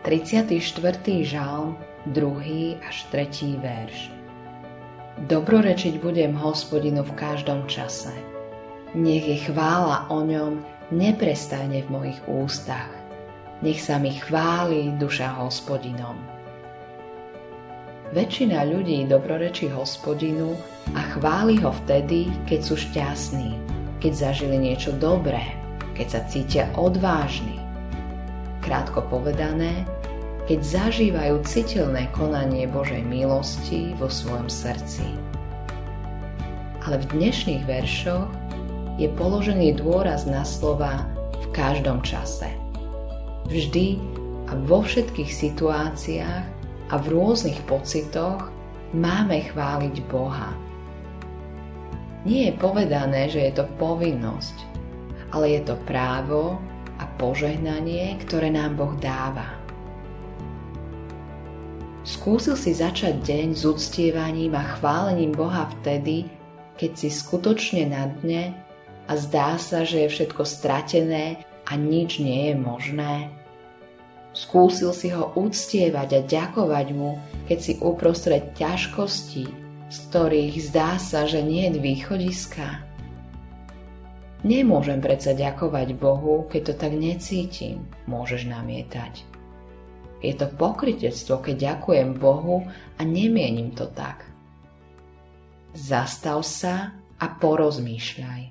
34. žalm, 2. až 3. verš. Dobrorečiť budem hospodinu v každom čase. Nech je chvála o ňom neprestajne v mojich ústach. Nech sa mi chváli duša hospodinom. Väčšina ľudí dobrorečí hospodinu a chváli ho vtedy, keď sú šťastní, keď zažili niečo dobré, keď sa cítia odvážni. Krátko povedané, keď zažívajú citeľné konanie Božej milosti vo svojom srdci. Ale v dnešných veršoch je položený dôraz na slova v každom čase. Vždy a vo všetkých situáciách a v rôznych pocitoch máme chváliť Boha. Nie je povedané, že je to povinnosť, ale je to právo a požehnanie, ktoré nám Boh dáva. Skúsil si začať deň s uctievaním a chválením Boha vtedy, keď si skutočne na dne a zdá sa, že je všetko stratené a nič nie je možné. Skúsil si ho uctievať a ďakovať mu, keď si uprostred ťažkostí, z ktorých zdá sa, že nie je východiska. Nemôžem predsa ďakovať Bohu, keď to tak necítim, môžeš namietať. Je to pokrytectvo, keď ďakujem Bohu a nemienim to tak. Zastav sa a porozmýšľaj.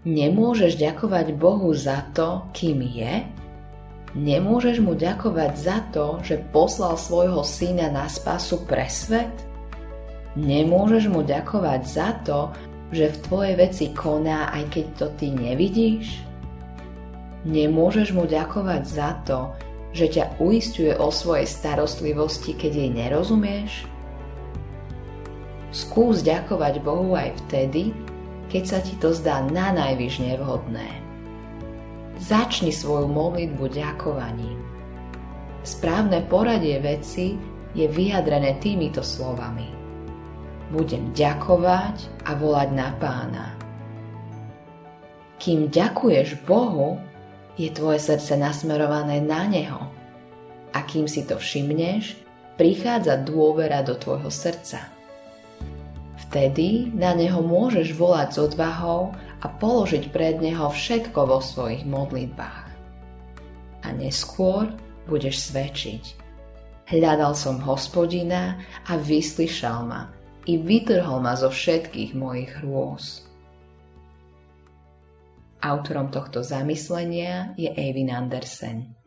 Nemôžeš ďakovať Bohu za to, kým je? Nemôžeš mu ďakovať za to, že poslal svojho syna na spasu pre svet? Nemôžeš mu ďakovať za to, že v tvoje veci koná, aj keď to ty nevidíš? Nemôžeš mu ďakovať za to, že ťa uistuje o svojej starostlivosti, keď jej nerozumieš? Skús ďakovať Bohu aj vtedy, keď sa ti to zdá na najvyš nevhodné. Začni svoju modlitbu ďakovaním. Správne poradie veci je vyjadrené týmito slovami. Budem ďakovať a volať na pána. Kým ďakuješ Bohu, je tvoje srdce nasmerované na Neho. A kým si to všimneš, prichádza dôvera do tvojho srdca. Vtedy na Neho môžeš volať s odvahou a položiť pred Neho všetko vo svojich modlitbách. A neskôr budeš svedčiť. Hľadal som hospodina a vyslyšal ma i vytrhol ma zo všetkých mojich hrôz. Autorom tohto zamyslenia je Eivin Andersen.